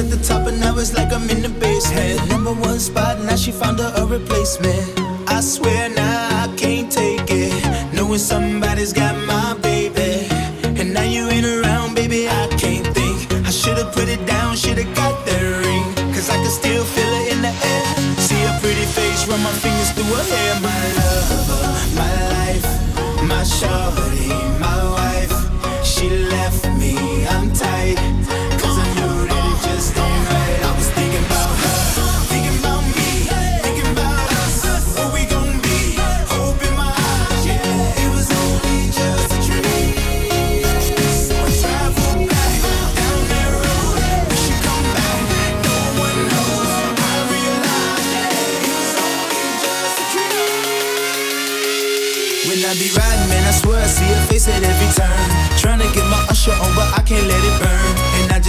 at the top, and now it's like I'm in the basement. Number one spot, now she found her a replacement. I swear now I can't take it. Knowing somebody's got my baby, and now you ain't around, baby. I can't think. I should've put it down, should've got that ring, cause I can still feel it in the air. See a pretty face, run my fingers through her hair. My lover, my life, my shawty, my When I be riding, man, I swear I see her face at every turn. Trying to get my usher on, but I can't let it burn. And I